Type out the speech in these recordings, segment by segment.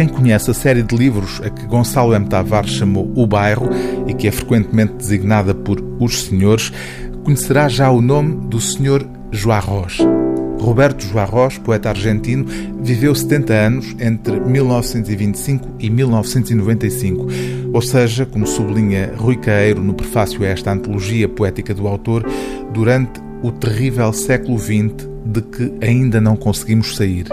Quem conhece a série de livros a que Gonçalo M. Tavares chamou O Bairro e que é frequentemente designada por Os Senhores, conhecerá já o nome do. João Roche. Roberto Roche, poeta argentino, viveu 70 anos entre 1925 e 1995. Ou seja, como sublinha Rui Caeiro no prefácio a esta antologia poética do autor, durante o terrível século XX de que ainda não conseguimos sair.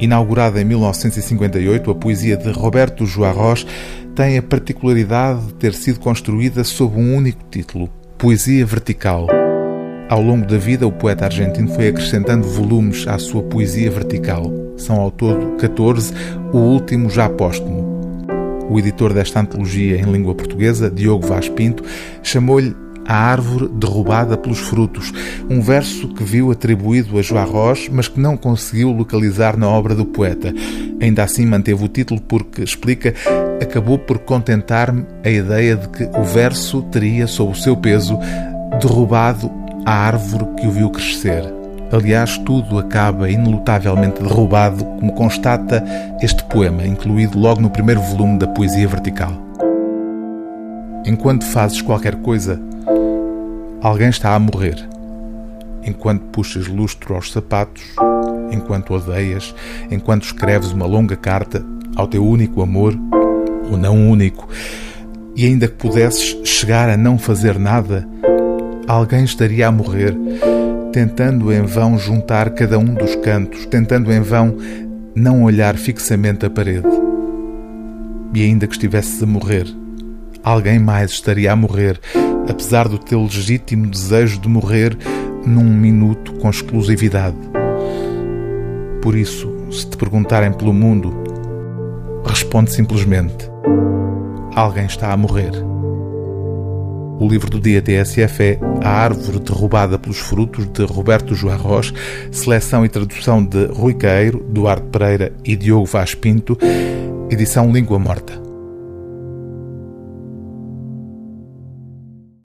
Inaugurada em 1958, a poesia de Roberto Roche tem a particularidade de ter sido construída sob um único título: Poesia Vertical. Ao longo da vida, o poeta argentino foi acrescentando volumes à sua poesia vertical. São ao todo 14, o último já póstumo. O editor desta antologia em língua portuguesa, Diogo Vaz Pinto, chamou-lhe a árvore derrubada pelos frutos, um verso que viu atribuído a Roche, mas que não conseguiu localizar na obra do poeta. Ainda assim manteve o título porque, explica, acabou por contentar-me a ideia de que o verso teria, sob o seu peso, derrubado a árvore que o viu crescer. Aliás, tudo acaba inelutavelmente derrubado, como constata este poema, incluído logo no primeiro volume da Poesia Vertical. Enquanto fazes qualquer coisa, alguém está a morrer. Enquanto puxas lustro aos sapatos, enquanto odeias, enquanto escreves uma longa carta ao teu único amor, ou não único, e ainda que pudesses chegar a não fazer nada, alguém estaria a morrer, tentando em vão juntar cada um dos cantos, tentando em vão não olhar fixamente a parede. E ainda que estivesses a morrer, alguém mais estaria a morrer, apesar do teu legítimo desejo de morrer num minuto com exclusividade. Por isso, se te perguntarem pelo mundo, responde simplesmente: Alguém está a morrer. O livro do dia TSF é A Árvore Derrubada pelos Frutos, de Roberto Roche, seleção e tradução de Rui Caeiro, Duarte Pereira e Diogo Vaz Pinto, edição Língua Morta.